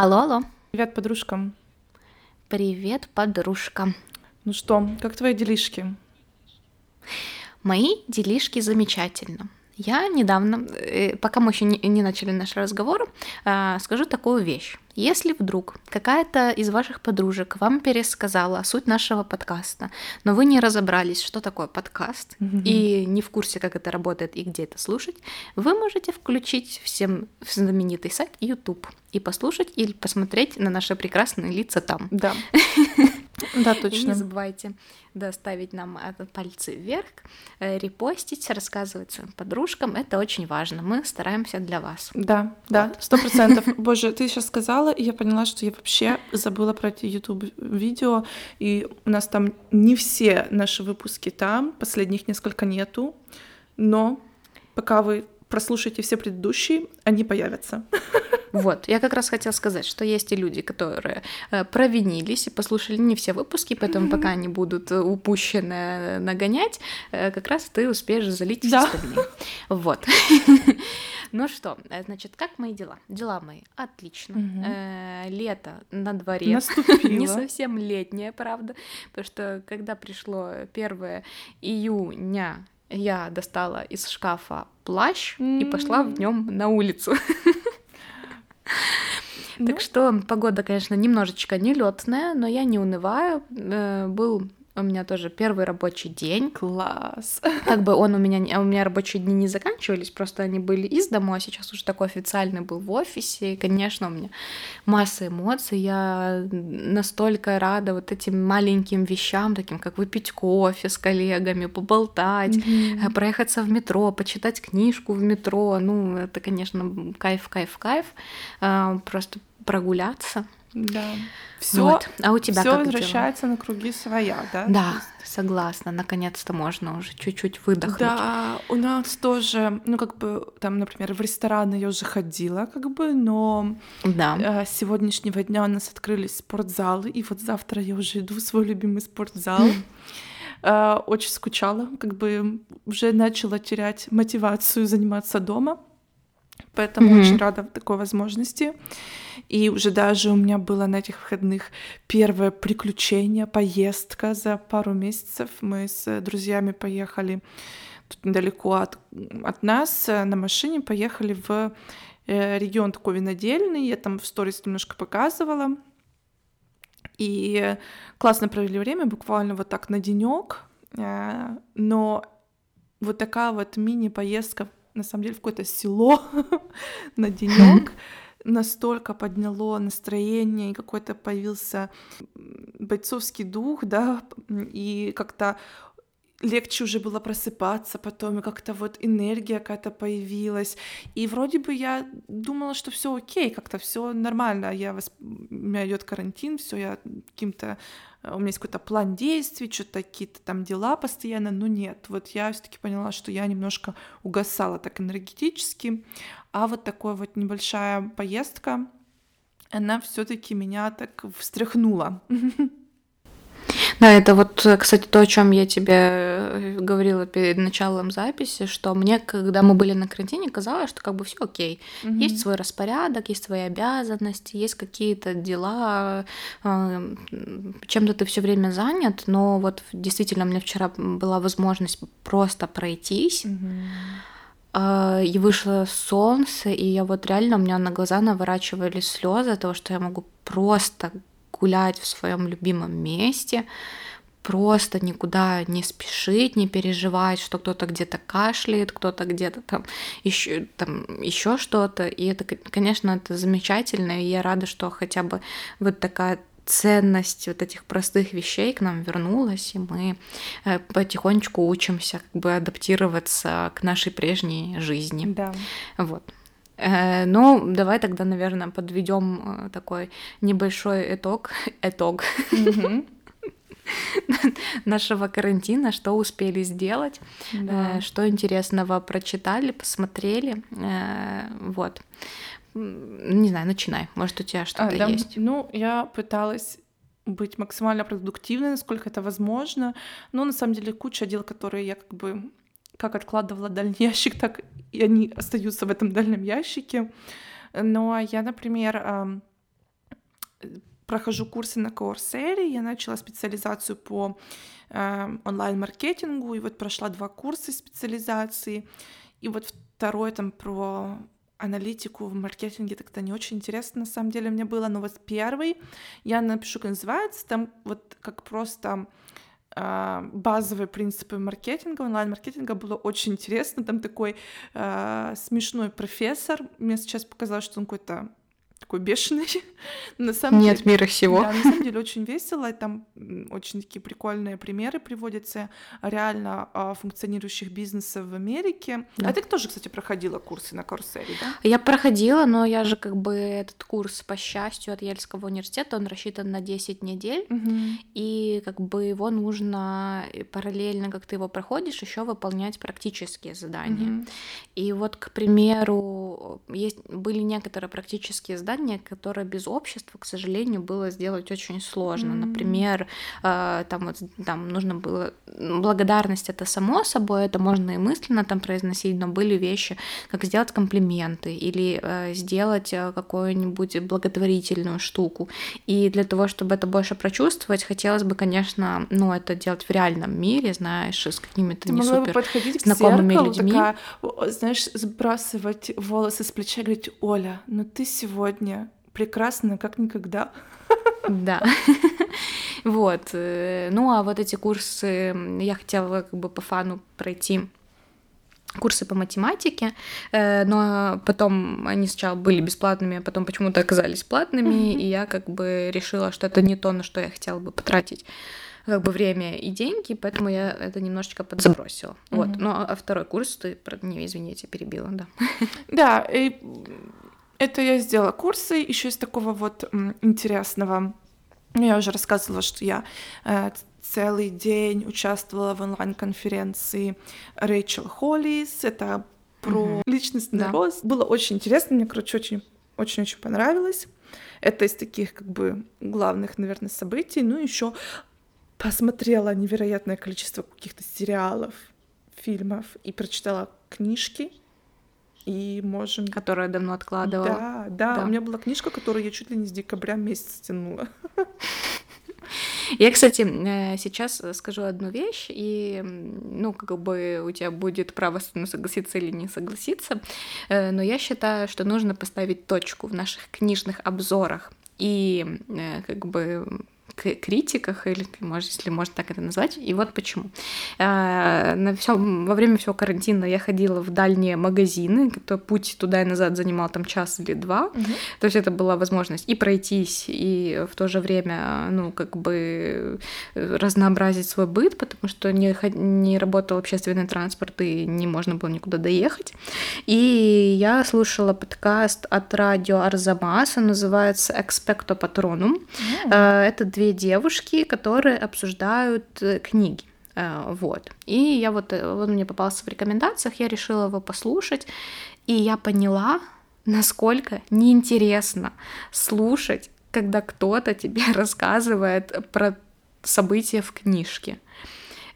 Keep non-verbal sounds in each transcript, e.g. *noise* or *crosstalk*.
Алло, алло. Привет, подружкам. Привет, подружка. Ну что, как твои делишки? Мои делишки замечательно. Я недавно, э, пока мы еще не начали наш разговор, а, скажу такую вещь. Если вдруг какая-то из ваших подружек вам пересказала суть нашего подкаста, но вы не разобрались, что такое подкаст, mm-hmm. и не в курсе, как это работает и где это слушать, вы можете включить всем знаменитый сайт YouTube и послушать или посмотреть на наши прекрасные лица там. Да. *laughs* *laughs* Да, точно. И не забывайте да, ставить нам пальцы вверх, э, репостить, рассказывать своим подружкам. Это очень важно. Мы стараемся для вас. Да, да, сто процентов. *laughs* Боже, ты сейчас сказала, и я поняла, что я вообще забыла про эти YouTube видео, и у нас там не все наши выпуски там, последних несколько нету, но пока вы прослушайте все предыдущие, они появятся. Вот, я как раз хотела сказать, что есть и люди, которые э, провинились и послушали не все выпуски, поэтому пока они будут упущены нагонять, э, как раз ты успеешь залить все остальные. Вот. *laughs* Ну что, э, значит, как мои дела? Дела мои отлично. Лето на дворе. *laughs* Наступило. Не совсем летнее, правда, потому что когда пришло 1 июня я достала из шкафа плащ и пошла в нем на улицу. Так ну. что погода, конечно, немножечко нелетная, но я не унываю. Э, был у меня тоже первый рабочий день. Класс. Как бы он у меня, у меня рабочие дни не заканчивались, просто они были из дома, а сейчас уже такой официальный был в офисе. И, конечно, у меня масса эмоций. Я настолько рада вот этим маленьким вещам, таким как выпить кофе с коллегами, поболтать, mm-hmm. проехаться в метро, почитать книжку в метро. Ну, это, конечно, кайф, кайф, кайф. А, просто прогуляться. Да. Все, вот. а у тебя все возвращается дела? на круги своя, да? Да, согласна. Наконец-то можно уже чуть-чуть выдохнуть. Да, у нас тоже, ну как бы там, например, в рестораны я уже ходила, как бы, но да. э, с сегодняшнего дня у нас открылись спортзалы, и вот завтра я уже иду в свой любимый спортзал. Э, очень скучала, как бы уже начала терять мотивацию заниматься дома, поэтому очень рада такой возможности. И уже даже у меня было на этих выходных первое приключение, поездка за пару месяцев. Мы с друзьями поехали тут недалеко от, от нас на машине, поехали в э, регион такой винодельный. Я там в сторис немножко показывала. И классно провели время, буквально вот так на денек. Э, но вот такая вот мини-поездка, на самом деле, в какое-то село *laughs* на денек настолько подняло настроение, и какой-то появился бойцовский дух, да, и как-то легче уже было просыпаться потом, и как-то вот энергия какая-то появилась. И вроде бы я думала, что все окей, как-то все нормально. Я восп... У меня идет карантин, все, я каким-то у меня есть какой-то план действий, что-то какие-то там дела постоянно, но нет. Вот я все-таки поняла, что я немножко угасала так энергетически, а вот такая вот небольшая поездка, она все-таки меня так встряхнула. *laughs* Да, это вот, кстати, то, о чем я тебе э, говорила перед началом записи, что мне, когда мы были на карантине, казалось, что как бы все окей. Угу. Есть свой распорядок, есть свои обязанности, есть какие-то дела, э, чем-то ты все время занят, но вот действительно мне вчера была возможность просто пройтись. Угу. И вышло солнце, и я вот реально у меня на глаза наворачивались слезы от того, что я могу просто гулять в своем любимом месте, просто никуда не спешить, не переживать, что кто-то где-то кашляет, кто-то где-то там еще там еще что-то. И это, конечно, это замечательно, и я рада, что хотя бы вот такая ценность вот этих простых вещей к нам вернулась, и мы э, потихонечку учимся как бы адаптироваться к нашей прежней жизни. Да. Вот. Э, ну, давай тогда, наверное, подведем э, такой небольшой итог. *laughs* Итог. *laughs* нашего карантина, что успели сделать, да. Э, что интересного прочитали, посмотрели, вот. Не знаю, начинай, может у тебя что-то а, да, есть? Ну, я пыталась быть максимально продуктивной, насколько это возможно, но на самом деле куча дел, которые я как бы как откладывала дальний *laughs* ящик, так и они остаются в этом дальнем ящике. Но я, например, прохожу курсы на Coursera, я начала специализацию по э, онлайн-маркетингу, и вот прошла два курса специализации, и вот второй там про аналитику в маркетинге так-то не очень интересно на самом деле мне было, но вот первый, я напишу, как называется, там вот как просто базовые принципы маркетинга, онлайн-маркетинга. Было очень интересно, там такой э, смешной профессор, мне сейчас показалось, что он какой-то такой бешеный. *laughs* на самом Нет деле, мира всего. Да, на самом деле очень весело. Там очень такие прикольные примеры приводятся реально а, функционирующих бизнесов в Америке. Да. А ты тоже, кстати, проходила курсы на Курсере, да? Я проходила, но я же как бы этот курс, по счастью, от Ельского университета, он рассчитан на 10 недель, угу. и как бы его нужно параллельно, как ты его проходишь, еще выполнять практические задания. Угу. И вот, к примеру, есть были некоторые практические задания, задание, которое без общества, к сожалению, было сделать очень сложно. Mm-hmm. Например, э, там вот там нужно было благодарность это само собой, это можно и мысленно там произносить, но были вещи, как сделать комплименты или э, сделать э, какую-нибудь благотворительную штуку. И для того, чтобы это больше прочувствовать, хотелось бы, конечно, ну это делать в реальном мире, знаешь, с какими-то не супер подходить знакомыми зеркалу, людьми. Такая, знаешь, сбрасывать волосы с плеча и говорить, Оля, ну ты сегодня сегодня прекрасно, как никогда. Да. *laughs* Вот. Э, ну, а вот эти курсы я хотела как бы по фану пройти курсы по математике, э, но потом они сначала были бесплатными, а потом почему-то оказались платными, и я как бы решила, что это не то, на что я хотела бы потратить как бы время и деньги, поэтому я это немножечко подзабросила. Mm-hmm. Вот. Ну, а второй курс ты, не, извините, перебила, да. Да, и это я сделала курсы еще из такого вот интересного. Ну, я уже рассказывала, что я э, целый день участвовала в онлайн-конференции Рэйчел Холлис. Это про угу. личностный да. рост. Было очень интересно, мне, короче, очень очень-очень понравилось. Это из таких как бы главных, наверное, событий. Ну, еще посмотрела невероятное количество каких-то сериалов, фильмов и прочитала книжки и можем... Которую давно откладывала. Да, да, да, у меня была книжка, которую я чуть ли не с декабря месяца тянула. Я, кстати, э, сейчас скажу одну вещь, и, ну, как бы у тебя будет право со мной согласиться или не согласиться, э, но я считаю, что нужно поставить точку в наших книжных обзорах и э, как бы критиках, или, может, если можно так это назвать. И вот почему. А, на всем, во время всего карантина я ходила в дальние магазины, то путь туда и назад занимал там час или два. Угу. То есть это была возможность и пройтись, и в то же время, ну, как бы разнообразить свой быт, потому что не, не работал общественный транспорт, и не можно было никуда доехать. И я слушала подкаст от радио Арзамаса, называется «Expecto Patronum». Mm. Это две девушки, которые обсуждают э, книги. Э, вот. И я вот, э, он мне попался в рекомендациях, я решила его послушать, и я поняла, насколько неинтересно слушать, когда кто-то тебе *laughs* рассказывает про события в книжке.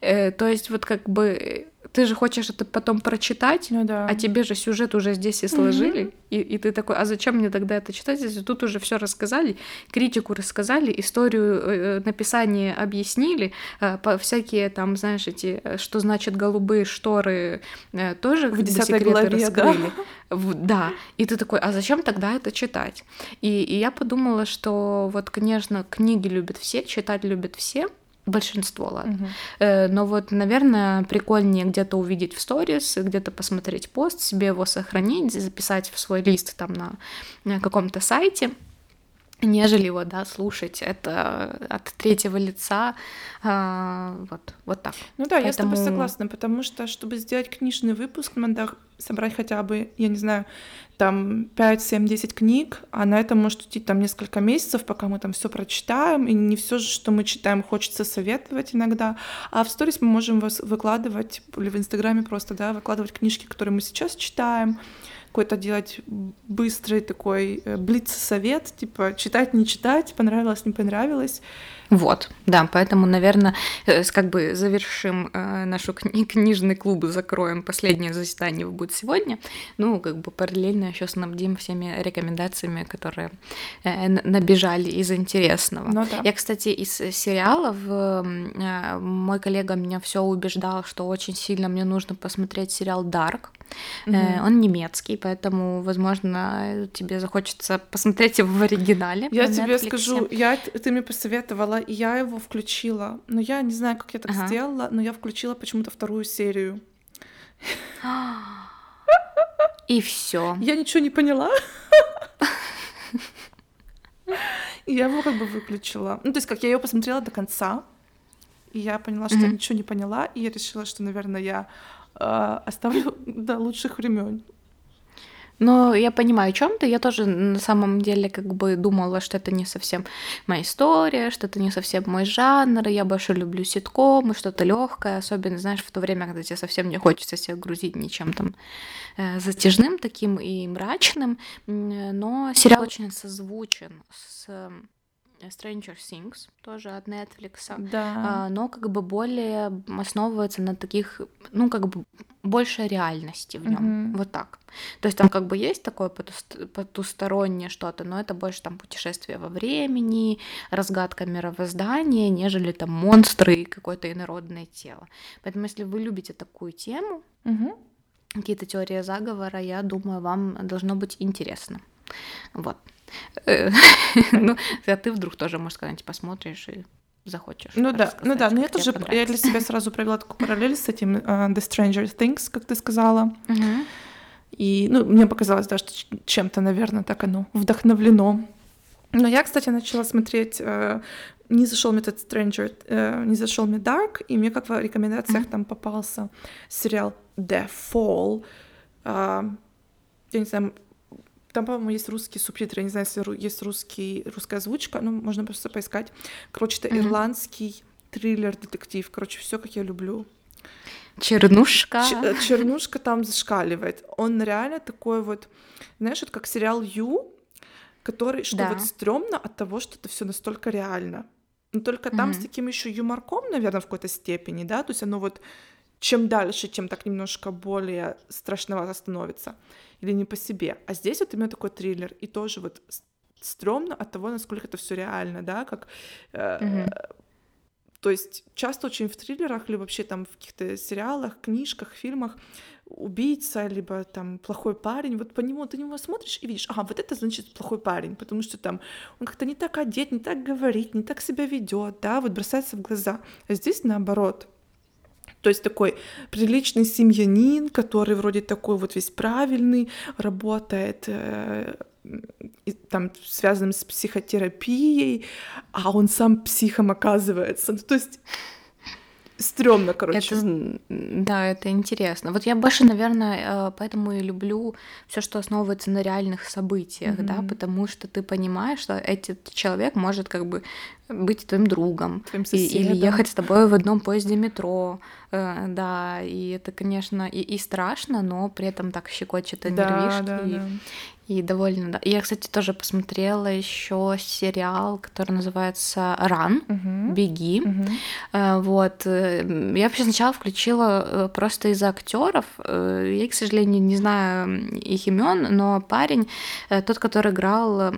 То есть вот как бы ты же хочешь это потом прочитать, ну, да. а тебе же сюжет уже здесь и сложили, угу. и, и ты такой, а зачем мне тогда это читать, если тут уже все рассказали, критику рассказали, историю э, написания объяснили, э, по, всякие там, знаешь, эти, э, что значит голубые шторы, э, тоже в десятой главе, раскрыли. Да? В, да, и ты такой, а зачем тогда это читать? И, и я подумала, что вот, конечно, книги любят все, читать любят все, Большинство, ладно. Угу. Но вот, наверное, прикольнее где-то увидеть в сторис, где-то посмотреть пост, себе его сохранить, записать в свой лист там на, на каком-то сайте нежели его, да, слушать это от третьего лица, а, вот, вот так. Ну да, Поэтому... я с тобой согласна, потому что, чтобы сделать книжный выпуск, надо собрать хотя бы, я не знаю, там 5, 7, 10 книг, а на это может уйти там несколько месяцев, пока мы там все прочитаем, и не все же, что мы читаем, хочется советовать иногда, а в сторис мы можем вас выкладывать, или в Инстаграме просто, да, выкладывать книжки, которые мы сейчас читаем, какой-то делать быстрый такой э, блиц-совет, типа читать, не читать, понравилось, не понравилось. Вот, да, поэтому, наверное, э, как бы завершим э, нашу кни- *laughs* книжный клуб, закроем. Последнее заседание будет сегодня. Ну, как бы параллельно еще снабдим всеми рекомендациями, которые э, набежали из интересного. Ну, да. Я, кстати, из сериалов мой коллега меня все убеждал, что очень сильно мне нужно посмотреть сериал Dark. Угу. Он немецкий, поэтому, возможно, тебе захочется посмотреть его в оригинале. Я тебе Netflix. скажу, я, ты мне посоветовала, и я его включила. Но я не знаю, как я так ага. сделала, но я включила почему-то вторую серию. И все. Я ничего не поняла. И я его как бы выключила. Ну, то есть, как я ее посмотрела до конца, и я поняла, что mm-hmm. я ничего не поняла, и я решила, что, наверное, я э, оставлю до лучших времен. Но я понимаю, о чем ты. Я тоже на самом деле как бы думала, что это не совсем моя история, что это не совсем мой жанр. Я больше люблю ситкомы, что-то легкое, особенно, знаешь, в то время, когда тебе совсем не хочется себя грузить ничем там э, затяжным таким и мрачным. Но сериал очень созвучен с Stranger Things, тоже от Netflix, да. А, но как бы более основывается на таких, ну как бы больше реальности в нем, mm-hmm. вот так. То есть там как бы есть такое потустороннее что-то, но это больше там путешествие во времени, разгадка мировоздания, нежели там монстры и какое-то инородное тело. Поэтому если вы любите такую тему, mm-hmm. какие-то теории заговора, я думаю, вам должно быть интересно. Вот. Э, *laughs* ну, *laughs* а ты вдруг тоже, может, когда-нибудь посмотришь и захочешь. Ну да, ну да, но я тоже, я для себя сразу провела такую параллель с этим uh, The Stranger Things, как ты сказала. Uh-huh. И, ну, мне показалось, да, что чем-то, наверное, так оно вдохновлено. Но я, кстати, начала смотреть, uh, не зашел мне этот Stranger, uh, не зашел мне Dark, и мне как в рекомендациях uh-huh. там попался сериал The Fall. Uh, я не знаю, там, по-моему, есть русские субтитры, я не знаю, если есть русский, русская озвучка, ну, можно просто поискать. Короче, это mm-hmm. ирландский триллер-детектив. Короче, все как я люблю. Чернушка. Ч- э, чернушка там зашкаливает. Он реально такой вот, знаешь, вот как сериал Ю, который, что да. вот стрёмно от того, что это все настолько реально. Но только mm-hmm. там с таким еще юморком, наверное, в какой-то степени, да, то есть оно вот чем дальше, тем так немножко более страшновато становится или не по себе. А здесь вот именно такой триллер, и тоже вот стрёмно от того, насколько это все реально, да, как... Э, mm-hmm. То есть часто очень в триллерах или вообще там в каких-то сериалах, книжках, фильмах убийца, либо там плохой парень, вот по нему ты него смотришь и видишь, ага, вот это значит плохой парень, потому что там он как-то не так одет, не так говорит, не так себя ведет, да, вот бросается в глаза. А здесь наоборот. То есть такой приличный семьянин, который вроде такой вот весь правильный, работает э, там связанным с психотерапией, а он сам психом оказывается. Ну, то есть стрёмно, короче. Это, да, это интересно. Вот я больше, наверное, э, поэтому и люблю все, что основывается на реальных событиях, mm-hmm. да, потому что ты понимаешь, что этот человек может как бы быть твоим другом твоим соседом. или ехать с тобой в одном поезде метро, э, да, и это, конечно, и, и страшно, но при этом так щекочет и да, нервишки. Да, и, да. И довольно, да. Я, кстати, тоже посмотрела еще сериал, который называется Run, uh-huh. Беги. Uh-huh. Вот. Э, я вообще сначала включила э, просто из-за актеров. Я, к сожалению, не знаю их имен, но парень, тот, который играл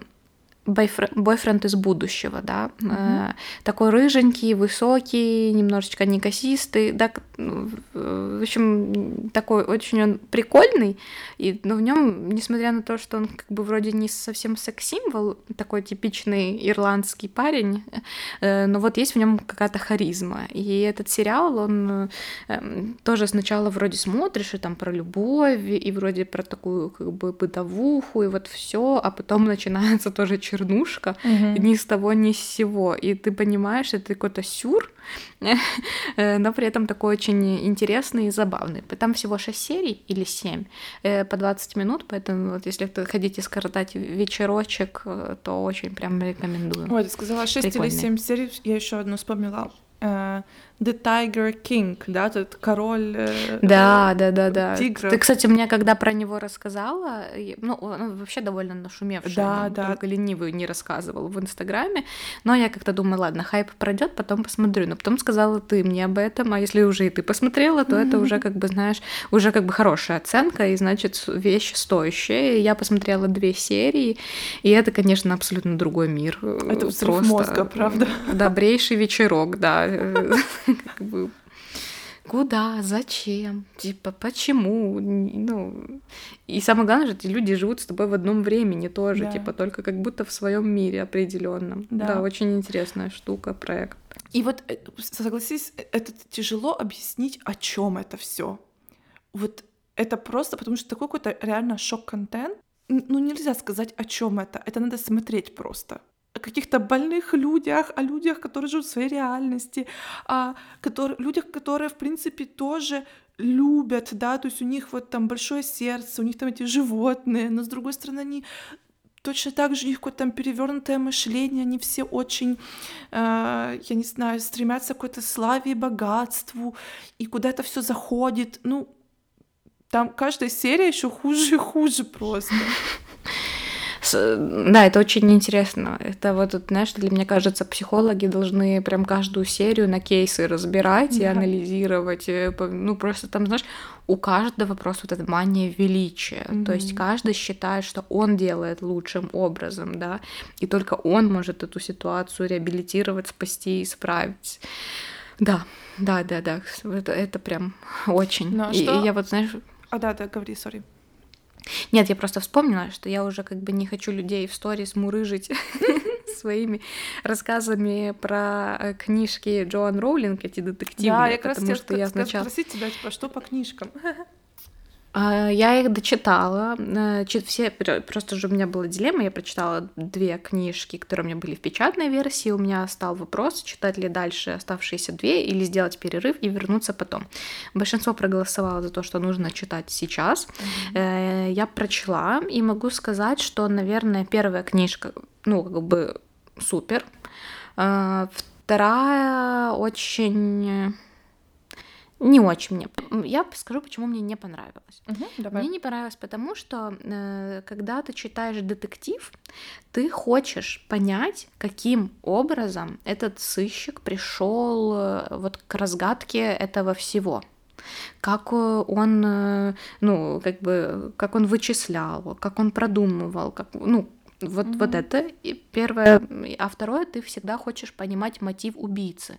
бойфренд из будущего, да, mm-hmm. такой рыженький, высокий, немножечко некосистый, да, в общем, такой очень он прикольный, и, но в нем, несмотря на то, что он как бы вроде не совсем секс-символ, такой типичный ирландский парень, э, но вот есть в нем какая-то харизма, и этот сериал, он эм, тоже сначала вроде смотришь, и там про любовь, и вроде про такую как бы бытовуху, и вот все, а потом *laughs* начинается тоже чернушка, угу. ни с того, ни с сего. И ты понимаешь, это какой-то сюр, э, *laughs* но при этом такой очень интересный и забавный. Там всего 6 серий или 7 э, по 20 минут, поэтому вот если вы хотите скоротать вечерочек, э, то очень прям рекомендую. Ой, ты сказала 6 Прикольный. или 7 серий, я еще одну вспомнила. Э, The Tiger King, да, тот король. Э, да, да, да, да. Тигров. Ты, кстати, мне когда про него рассказала, ну, он вообще довольно нашумевший, да, да. только ленивый не рассказывал в Инстаграме, но я как-то думаю, ладно, хайп пройдет, потом посмотрю, но потом сказала ты мне об этом, а если уже и ты посмотрела, то это уже *laughs* как бы, знаешь, уже как бы хорошая оценка, и значит, вещь стоящая. Я посмотрела две серии, и это, конечно, абсолютно другой мир. Это взрыв Просто мозга, правда? Добрейший вечерок, да. *laughs* *laughs* как бы куда, зачем, типа, почему, ну, и самое главное, что эти люди живут с тобой в одном времени тоже, да. типа, только как будто в своем мире определенном. Да. да, очень интересная штука, проект. И вот, э, согласись, это тяжело объяснить, о чем это все. Вот это просто потому, что такой какой-то реально шок-контент. Ну, нельзя сказать, о чем это. Это надо смотреть просто каких-то больных людях, о людях, которые живут в своей реальности, о которые, людях, которые, в принципе, тоже любят, да, то есть у них вот там большое сердце, у них там эти животные, но с другой стороны они точно так же у них какое-то там перевернутое мышление, они все очень, э, я не знаю, стремятся к какой-то славе и богатству, и куда это все заходит, ну, там каждая серия еще хуже и хуже просто. *laughs* Да, это очень интересно. Это вот, знаешь, для меня кажется, психологи должны прям каждую серию на кейсы разбирать да. и анализировать. Э, ну, просто там, знаешь, у каждого просто вот эта мания величия. Mm-hmm. То есть каждый считает, что он делает лучшим образом, да, и только он может эту ситуацию реабилитировать, спасти, исправить. Да, да, да, да. Это, это прям *laughs* очень. Ну, а и, что... и я вот, знаешь... А, да, да, говори, сори. Нет, я просто вспомнила, что я уже как бы не хочу людей в сторис мурыжить *laughs* своими рассказами про э, книжки Джоан Роулинг, эти детективы. Да, я как раз сначала... спросить тебя, типа, что по книжкам? *laughs* А, я их дочитала. Э, все, просто же у меня была дилемма. Я прочитала две книжки, которые у меня были в печатной версии. У меня стал вопрос, читать ли дальше оставшиеся две или сделать перерыв и вернуться потом. Большинство проголосовало за то, что нужно читать сейчас. Mm-hmm. Я прочла и могу сказать, что, наверное, первая книжка, ну, как бы супер. Э, вторая очень не очень мне. Я скажу, почему мне не понравилось. Угу, давай. Мне не понравилось, потому что э, когда ты читаешь детектив, ты хочешь понять, каким образом этот сыщик пришел э, вот к разгадке этого всего как э, он, э, ну, как бы, как он вычислял, как он продумывал, как, ну, вот, mm-hmm. вот это первое. А второе, ты всегда хочешь понимать мотив убийцы.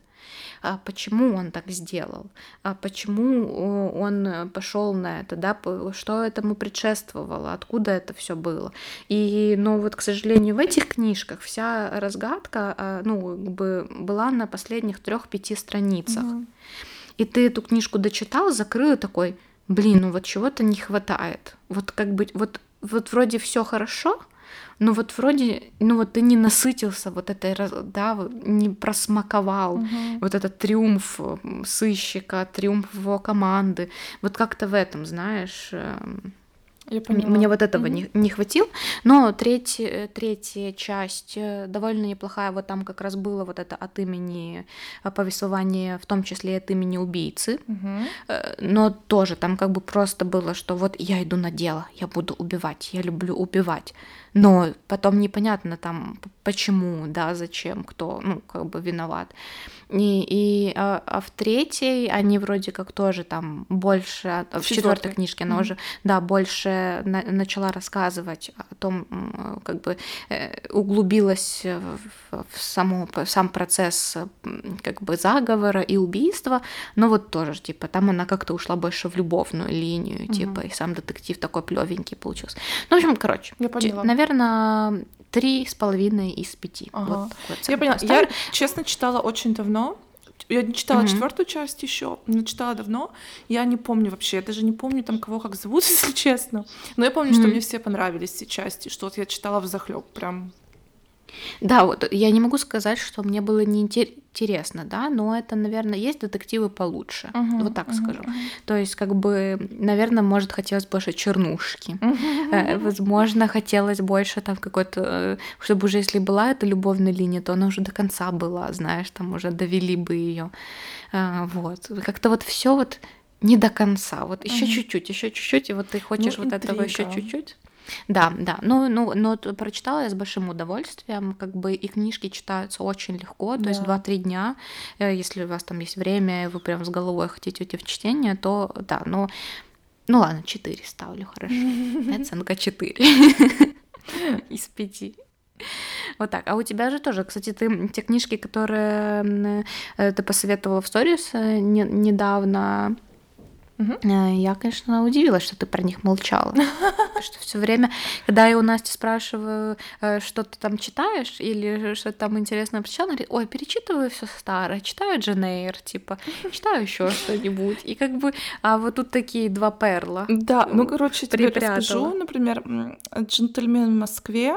А почему он так сделал? А почему он пошел на это? Да? Что этому предшествовало? Откуда это все было? И, но вот, к сожалению, в этих книжках вся разгадка а, ну, как бы была на последних трех-пяти страницах. Mm-hmm. И ты эту книжку дочитал, закрыл и такой, блин, ну вот чего-то не хватает. Вот как бы, вот, вот вроде все хорошо, ну вот вроде, ну вот ты не насытился вот этой, да, не просмаковал угу. вот этот триумф сыщика, триумф его команды, вот как-то в этом, знаешь, эм, я. Мне вот этого mm-hmm. не, не хватило. Но третья, третья часть э, довольно неплохая. Вот там как раз было вот это от имени э, повествования, в том числе от имени убийцы. Mm-hmm. Но тоже там как бы просто было, что вот я иду на дело, я буду убивать, я люблю убивать но потом непонятно там почему, да, зачем, кто, ну, как бы виноват. И, и а, а в третьей они вроде как тоже там больше, в, в четвертой книжке она mm-hmm. уже, да, больше на, начала рассказывать о том, как бы э, углубилась в, в само, сам процесс как бы заговора и убийства, но вот тоже, типа, там она как-то ушла больше в любовную линию, mm-hmm. типа, и сам детектив такой плевенький получился. Ну, в общем, короче, Я поняла. наверное, три с половиной из пяти. Ага. Вот я поняла. Я, честно, читала очень давно. Я не читала mm-hmm. четвертую часть еще, но читала давно. Я не помню вообще, я даже не помню там кого как зовут, *laughs* если честно. Но я помню, mm-hmm. что мне все понравились все части, что вот я читала в захлеб прям. Да, вот я не могу сказать, что мне было неинтересно, да, но это, наверное, есть детективы получше, uh-huh, вот так uh-huh, скажу. То есть, как бы, наверное, может, хотелось больше чернушки. Uh-huh. Возможно, хотелось больше там какой-то, э, чтобы уже если была эта любовная линия, то она уже до конца была, знаешь, там уже довели бы ее. А, вот. Как-то вот все вот не до конца. Вот еще чуть-чуть, еще чуть-чуть, и вот ты хочешь ну, вот интрига. этого еще чуть-чуть. Да, да. Ну, ну, но прочитала я с большим удовольствием. Как бы и книжки читаются очень легко, то да. есть 2-3 дня. Э, если у вас там есть время, и вы прям с головой хотите уйти в чтение, то да, но ну ладно, 4 ставлю, хорошо. *laughs* Оценка 4 *laughs* из 5. Вот так. А у тебя же тоже, кстати, ты те книжки, которые э, ты посоветовала в сторис э, недавно, Угу. Я, конечно, удивилась, что ты про них молчала. Что все время, когда я у Насти спрашиваю, э, что ты там читаешь, или что там интересно прочитала, она говорит, ой, перечитываю все старое, читаю Дженейр, типа, читаю еще что-нибудь. И как бы, а вот тут такие два перла. Да, ну, короче, тебе расскажу, например, «Джентльмен в Москве»,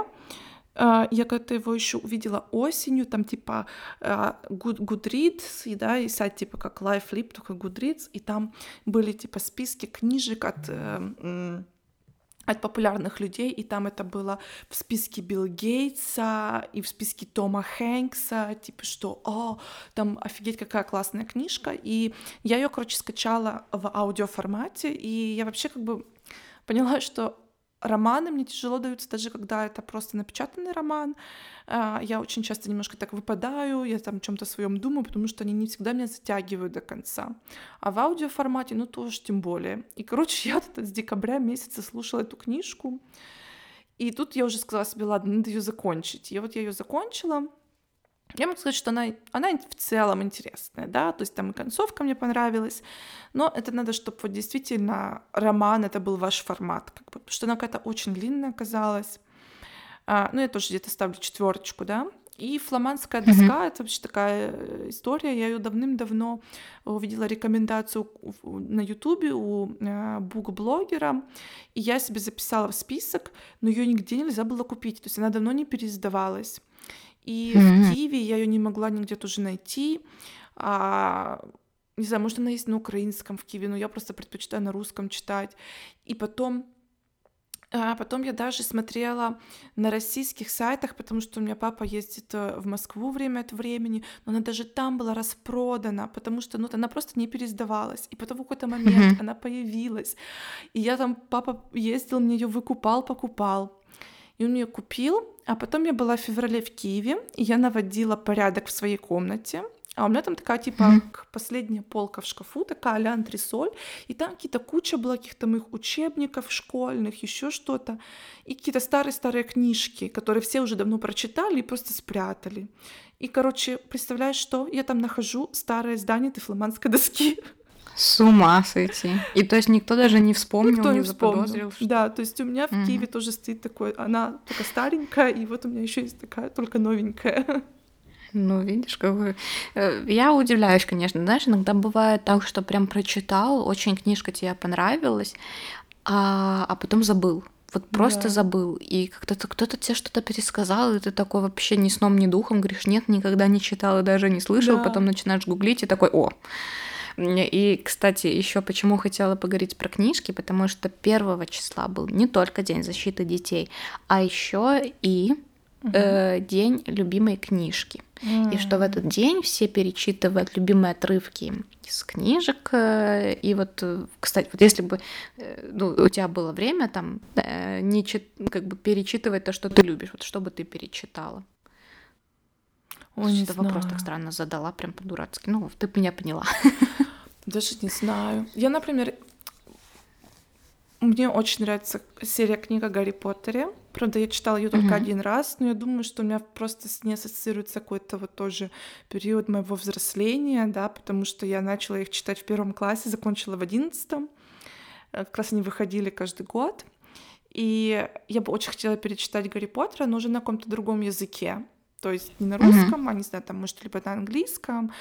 я когда его еще увидела осенью, там типа а, Good, Goodreads, и, да, и сайт типа как LifeLip, только Goodreads, и там были типа списки книжек от э, от популярных людей, и там это было в списке Билл Гейтса и в списке Тома Хэнкса, типа что, о, там офигеть какая классная книжка, и я ее, короче, скачала в аудиоформате, и я вообще как бы поняла, что романы мне тяжело даются, даже когда это просто напечатанный роман. А, я очень часто немножко так выпадаю, я там о чем-то своем думаю, потому что они не всегда меня затягивают до конца. А в аудиоформате, ну тоже тем более. И, короче, *laughs* я с декабря месяца слушала эту книжку, и тут я уже сказала себе, ладно, надо ее закончить. И вот я ее закончила, я могу сказать, что она, она в целом интересная, да, то есть там и концовка мне понравилась, но это надо, чтобы вот действительно роман, это был ваш формат, как бы, потому что она какая-то очень длинная оказалась. А, ну, я тоже где-то ставлю четверочку, да. И фламандская доска mm-hmm. это вообще такая э, история. Я ее давным-давно увидела рекомендацию на Ютубе у э, бук-блогера, и я себе записала в список, но ее нигде нельзя было купить. То есть она давно не переиздавалась. И mm-hmm. в Киеве я ее не могла нигде тоже найти. А, не знаю, может, она есть на украинском в Киеве, но я просто предпочитаю на русском читать. И потом а потом я даже смотрела на российских сайтах, потому что у меня папа ездит э, в Москву время от времени, но она даже там была распродана, потому что ну, она просто не пересдавалась. И потом в какой-то момент mm-hmm. она появилась. И я там, папа ездил, мне ее выкупал, покупал. И он мне купил, а потом я была в феврале в Киеве, и я наводила порядок в своей комнате. А у меня там такая, типа, последняя полка в шкафу, такая а антресоль, и там какие-то куча была каких-то моих учебников школьных, еще что-то, и какие-то старые-старые книжки, которые все уже давно прочитали и просто спрятали. И, короче, представляешь, что? Я там нахожу старое издание тефломанской доски. С ума сойти. И то есть никто даже не вспомнил, никто не, не вспомнил. Что... Да, то есть у меня в угу. Киеве тоже стоит такой, она только старенькая, и вот у меня еще есть такая только новенькая. Ну, видишь, как бы... Э, я удивляюсь, конечно. Знаешь, иногда бывает так, что прям прочитал, очень книжка тебе понравилась, а, а потом забыл. Вот просто да. забыл. И как-то кто-то тебе что-то пересказал, и ты такой вообще ни сном, ни духом говоришь, нет, никогда не читал и даже не слышал. Да. Потом начинаешь гуглить и такой, о, и, кстати, еще почему хотела поговорить про книжки, потому что первого числа был не только День защиты детей, а еще и э, День любимой книжки. Mm. И что в этот день все перечитывают любимые отрывки из книжек. Э, и вот, э, кстати, вот если бы э, ну, у тебя было время там не чит, как бы перечитывать то, что ты любишь, вот что бы ты перечитала? Ой, не вопрос так странно задала, прям по-дурацки. Ну, ты меня поняла. *laughs* Даже не знаю. Я, например, мне очень нравится серия книг о Гарри Поттере. Правда, я читала ее только mm-hmm. один раз, но я думаю, что у меня просто с ней ассоциируется какой-то вот тоже период моего взросления, да, потому что я начала их читать в первом классе, закончила в одиннадцатом. Э, как раз они выходили каждый год. И я бы очень хотела перечитать Гарри Поттера, но уже на каком-то другом языке. То есть не на русском, mm-hmm. а не знаю, там, может, либо на английском,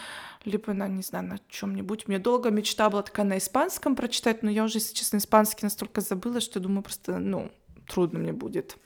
либо на, не знаю, на чем-нибудь. Меня долго мечта была такая на испанском прочитать, но я уже, если честно, испанский настолько забыла, что думаю, просто, ну, трудно мне будет.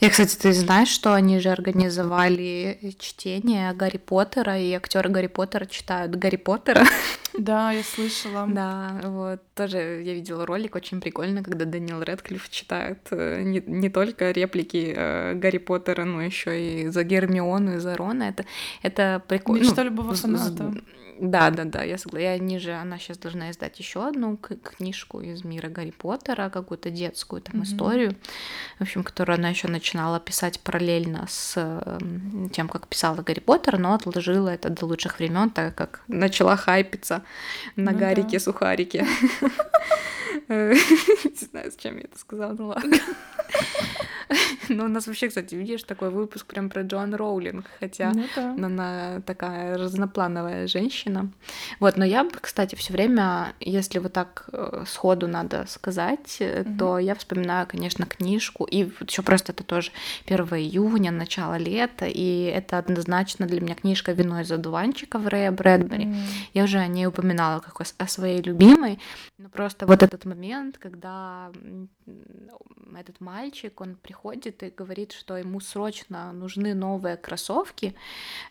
И, кстати, ты знаешь, что они же организовали чтение Гарри Поттера, и актеры Гарри Поттера читают Гарри Поттера. *laughs* Да, я слышала. Да, вот тоже я видела ролик очень прикольно, когда Даниэл Редклифф читает э, не, не только реплики э, Гарри Поттера, но еще и за Гермиону и за Рона. Это, это прикольно. Мечта ну, любого фаната. Да, да, да, я согласна. Они же, она сейчас должна издать еще одну книжку из мира Гарри Поттера, какую-то детскую там mm-hmm. историю, в общем, которую она еще начинала писать параллельно с тем, как писала Гарри Поттер, но отложила это до лучших времен, так как начала хайпиться на ну, Гарике сухарике. *laughs* *laughs* Не знаю, с чем я это сказала, ну ладно. *laughs* *laughs* Ну, у нас вообще, кстати, видишь, такой выпуск прям про Джоан Роулинг, хотя ну, да. она такая разноплановая женщина. Вот, но я бы, кстати, все время, если вот так э, сходу надо сказать, mm то я вспоминаю, конечно, книжку, и еще просто это тоже 1 июня, начало лета, и это однозначно для меня книжка «Вино из одуванчиков» Рэя Брэдбери. mm Я уже о ней упоминала как о своей любимой, но просто вот этот момент, когда этот мальчик, он приходит и говорит, что ему срочно нужны новые кроссовки,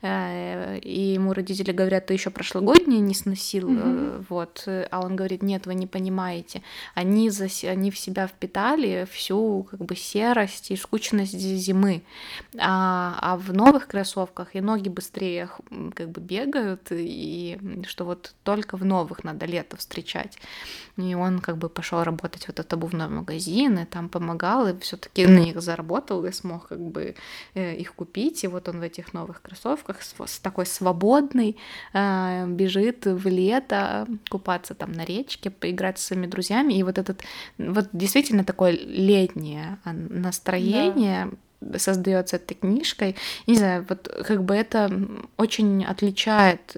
э, и ему родители говорят, ты еще прошлогодние не сносил, mm-hmm. вот, а он говорит, нет, вы не понимаете, они, за, они в себя впитали всю как бы серость и скучность зимы, а, а в новых кроссовках и ноги быстрее как бы бегают, и что вот только в новых надо лето встречать, и он как бы пошел работать в этот обувной магазин, и там помогал, и все-таки них заработал и смог как бы э, их купить. И вот он в этих новых кроссовках с, такой свободный э, бежит в лето купаться там на речке, поиграть с своими друзьями. И вот этот вот действительно такое летнее настроение. Да создается этой книжкой. Не знаю, вот как бы это очень отличает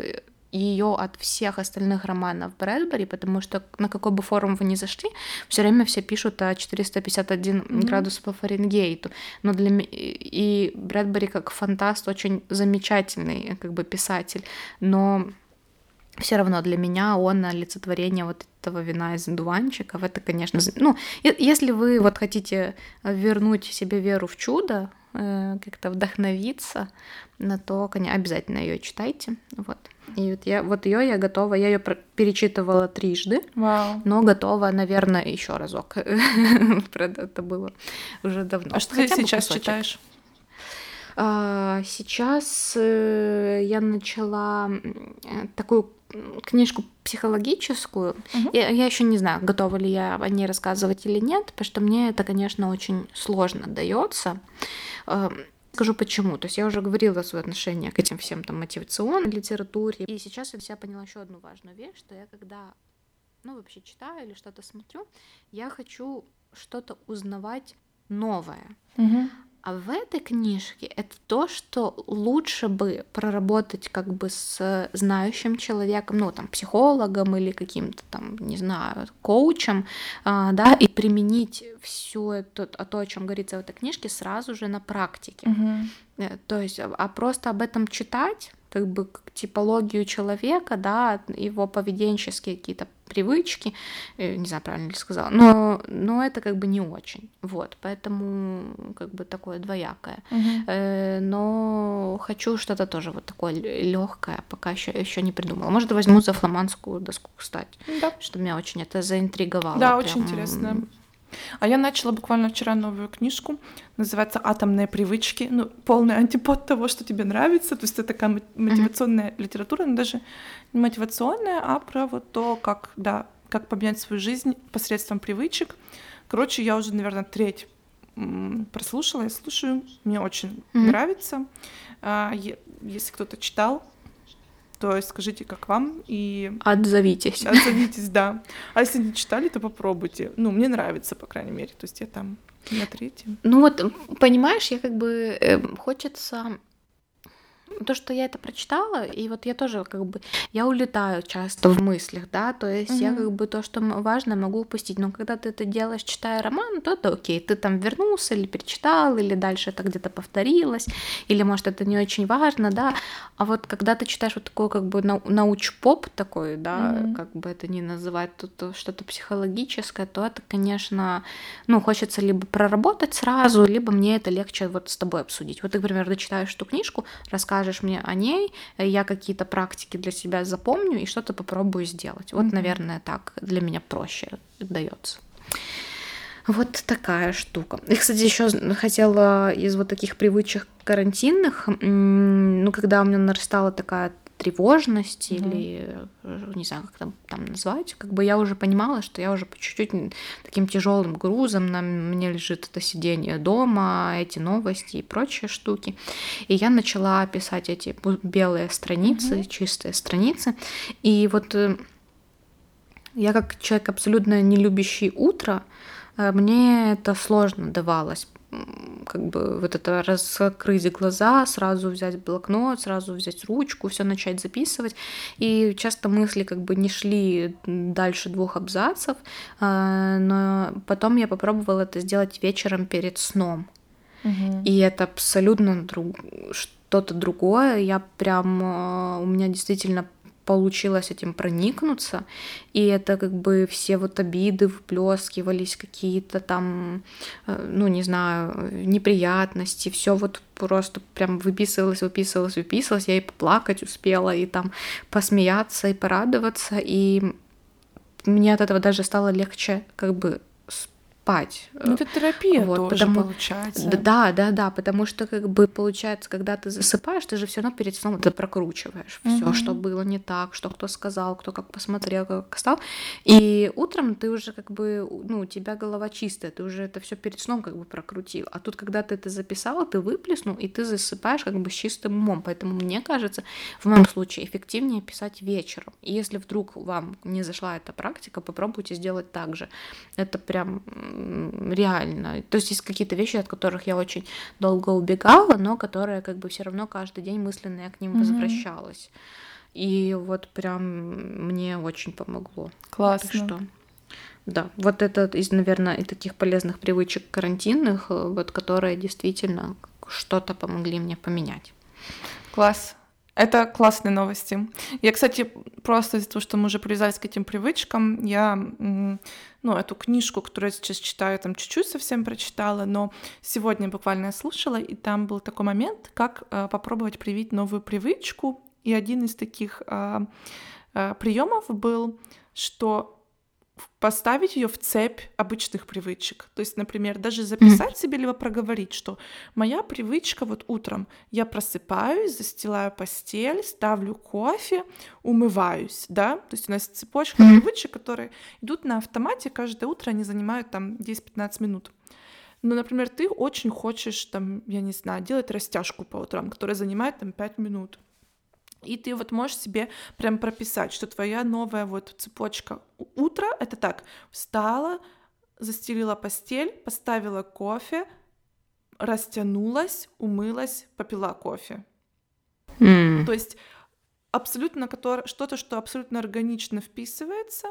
ее от всех остальных романов Брэдбери, потому что на какой бы форум вы ни зашли, все время все пишут о 451 mm-hmm. градус по Фаренгейту. Но для и Брэдбери как фантаст очень замечательный как бы писатель, но все равно для меня он олицетворение вот этого вина из дуванчиков. Это, конечно, ну, если вы вот хотите вернуть себе веру в чудо, э, как-то вдохновиться, на то, конечно, обязательно ее читайте. Вот. И вот я вот ее я готова, я ее перечитывала трижды, Вау. но готова, наверное, еще разок. *laughs* Это было уже давно. А что ты сейчас читаешь? А, сейчас э, я начала такую книжку психологическую. Угу. Я, я еще не знаю, готова ли я о ней рассказывать или нет, потому что мне это, конечно, очень сложно дается. Эм, Скажу почему. То есть я уже говорила свое отношение к этим всем там мотивационной литературе. И сейчас я себя поняла еще одну важную вещь, что я когда ну, вообще читаю или что-то смотрю, я хочу что-то узнавать новое. Угу. А в этой книжке это то, что лучше бы проработать как бы с знающим человеком, ну там психологом или каким-то там, не знаю, коучем, а, да, и применить все это, то, о чем говорится в этой книжке, сразу же на практике. Угу. То есть, а просто об этом читать, как бы типологию человека, да, его поведенческие какие-то привычки, э, не знаю, правильно ли сказала, но, но это как бы не очень, вот, поэтому как бы такое двоякое, uh но хочу что-то тоже вот такое легкое, пока еще еще не придумала, может возьму за фламандскую доску, кстати, да. что меня очень это заинтриговало. Да, прям. очень интересно. А я начала буквально вчера новую книжку, называется «Атомные привычки». Ну, полный антипод того, что тебе нравится. То есть это такая мотивационная mm-hmm. литература, но даже не мотивационная, а про вот то, как, да, как поменять свою жизнь посредством привычек. Короче, я уже, наверное, треть прослушала, я слушаю, мне очень mm-hmm. нравится. А, если кто-то читал, то есть скажите, как вам, и... Отзовитесь. Отзовитесь, да. А если не читали, то попробуйте. Ну, мне нравится, по крайней мере. То есть я там на третьем. Ну вот, понимаешь, я как бы... Э, хочется то, что я это прочитала, и вот я тоже как бы, я улетаю часто в мыслях, да, то есть угу. я как бы то, что важно, могу упустить, но когда ты это делаешь, читая роман, то это окей, ты там вернулся или перечитал, или дальше это где-то повторилось, или, может, это не очень важно, да, а вот когда ты читаешь вот такой как бы науч-поп такой, да, угу. как бы это ни называть, тут что-то психологическое, то это, конечно, ну, хочется либо проработать сразу, либо мне это легче вот с тобой обсудить. Вот ты, например, дочитаешь эту книжку, расскажешь мне о ней, я какие-то практики для себя запомню и что-то попробую сделать. Вот, mm-hmm. наверное, так для меня проще дается. Вот такая штука. И, кстати, еще хотела из вот таких привычек карантинных, ну, когда у меня нарастала такая тревожность mm-hmm. или э, не знаю, как там, там назвать, как бы я уже понимала, что я уже по чуть-чуть таким тяжелым грузом на мне лежит это сидение дома, эти новости и прочие штуки. И я начала писать эти белые страницы, mm-hmm. чистые страницы. И вот э, я как человек абсолютно не любящий утро, э, мне это сложно давалось, как бы вот это раскрыть глаза, сразу взять блокнот, сразу взять ручку, все начать записывать. И часто мысли как бы не шли дальше двух абзацев, а, но потом я попробовала это сделать вечером перед сном. Угу. И это абсолютно друг... что-то другое. Я прям а, у меня действительно получилось этим проникнуться, и это как бы все вот обиды вплескивались, какие-то там, э, ну, не знаю, неприятности, все вот просто прям выписывалось, выписывалось, выписывалось, я и поплакать успела, и там посмеяться, и порадоваться, и мне от этого даже стало легче как бы спать. Ну, это терапия вот, тоже потому... получается. Да, да, да, потому что как бы получается, когда ты засыпаешь, ты же все равно перед сном это прокручиваешь. Все, угу. что было не так, что кто сказал, кто как посмотрел, как стал. И утром ты уже как бы, ну, у тебя голова чистая, ты уже это все перед сном как бы прокрутил. А тут, когда ты это записал, ты выплеснул, и ты засыпаешь как бы с чистым умом. Поэтому мне кажется, в моем случае эффективнее писать вечером. И если вдруг вам не зашла эта практика, попробуйте сделать так же. Это прям реально. То есть есть какие-то вещи, от которых я очень долго убегала, но которые как бы все равно каждый день мысленно я к ним mm-hmm. возвращалась. И вот прям мне очень помогло. Классно. Так что, да, вот это из, наверное, и таких полезных привычек карантинных, э, вот которые действительно что-то помогли мне поменять. Класс. Это классные новости. Я, кстати, просто из-за того, что мы уже привязались к этим привычкам, я ну, эту книжку, которую я сейчас читаю, там чуть-чуть совсем прочитала, но сегодня буквально я слушала, и там был такой момент, как э, попробовать привить новую привычку. И один из таких э, э, приемов был, что поставить ее в цепь обычных привычек. То есть, например, даже записать mm-hmm. себе, либо проговорить, что моя привычка вот утром я просыпаюсь, застилаю постель, ставлю кофе, умываюсь, да, то есть у нас цепочка mm-hmm. привычек, которые идут на автомате, каждое утро они занимают там 10-15 минут. Но, например, ты очень хочешь там, я не знаю, делать растяжку по утрам, которая занимает там 5 минут. И ты вот можешь себе прям прописать, что твоя новая вот цепочка утра — это так, встала, застелила постель, поставила кофе, растянулась, умылась, попила кофе. Mm. То есть абсолютно что-то, что абсолютно органично вписывается,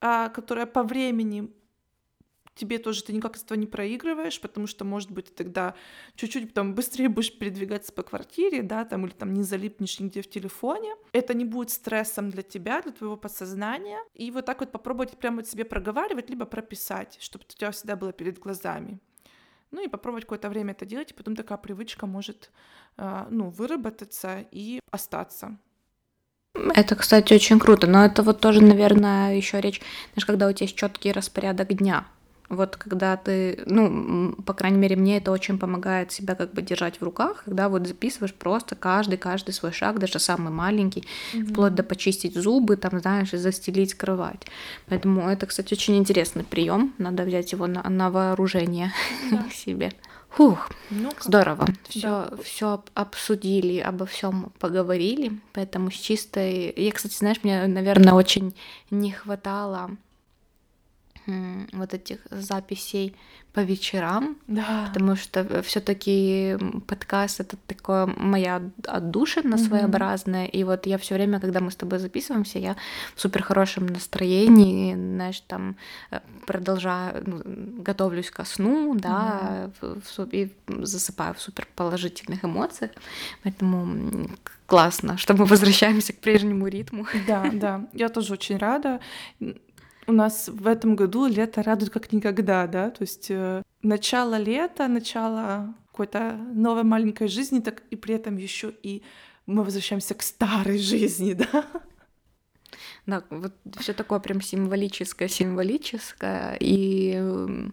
а, которое по времени тебе тоже ты никак этого не проигрываешь, потому что, может быть, тогда чуть-чуть там быстрее будешь передвигаться по квартире, да, там, или там не залипнешь нигде в телефоне. Это не будет стрессом для тебя, для твоего подсознания. И вот так вот попробовать прямо вот себе проговаривать, либо прописать, чтобы у тебя всегда было перед глазами. Ну и попробовать какое-то время это делать, и потом такая привычка может, э, ну, выработаться и остаться. Это, кстати, очень круто, но это вот тоже, наверное, еще речь, знаешь, когда у тебя есть четкий распорядок дня, вот когда ты, ну, по крайней мере, мне это очень помогает себя как бы держать в руках, когда вот записываешь просто каждый, каждый свой шаг, даже самый маленький, mm-hmm. вплоть до почистить зубы, там, знаешь, и застелить кровать. Поэтому это, кстати, очень интересный прием. Надо взять его на, на вооружение *laughs* да. себе. Фух, ну, здорово. Все, да. все обсудили, обо всем поговорили. Поэтому с чистой. Я, кстати, знаешь, мне, наверное, очень не хватало вот этих записей по вечерам, Да. потому что все-таки подкаст это такое моя отдушина Мгм. своеобразная, и вот я все время, когда мы с тобой записываемся, я в супер хорошем настроении, знаешь, там э, продолжаю, ну, готовлюсь ко сну, да, в- в су- и засыпаю в супер положительных эмоциях, поэтому классно, что мы *laughs* возвращаемся к прежнему ритму. Да, да, я тоже очень рада. У нас в этом году лето радует как никогда, да, то есть э, начало лета, начало какой-то новой маленькой жизни, так и при этом еще и мы возвращаемся к старой жизни, *laughs* да. Да, вот все такое прям символическое, символическое. И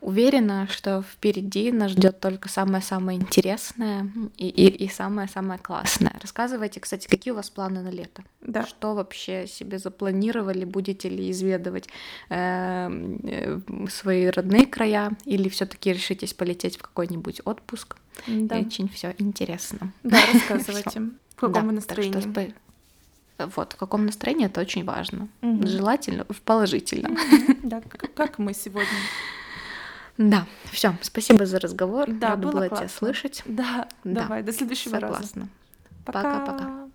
уверена, что впереди нас ждет только самое-самое интересное и, и, и самое-самое классное. Рассказывайте, кстати, какие у вас планы на лето? Да. Что вообще себе запланировали? Будете ли изведывать эм, э, свои родные края? Или все-таки решитесь полететь в какой-нибудь отпуск? Да, Очень все интересно. да *laughs* рассказывайте, в каком Да, настроении. Вот, в каком настроении это очень важно. Мгм. Желательно в положительном. Да, как мы сегодня. Да, все, спасибо за разговор. Да, Рада было была тебя слышать. Да, Да, давай, до следующего раза. Согласна. Пока. Пока-пока.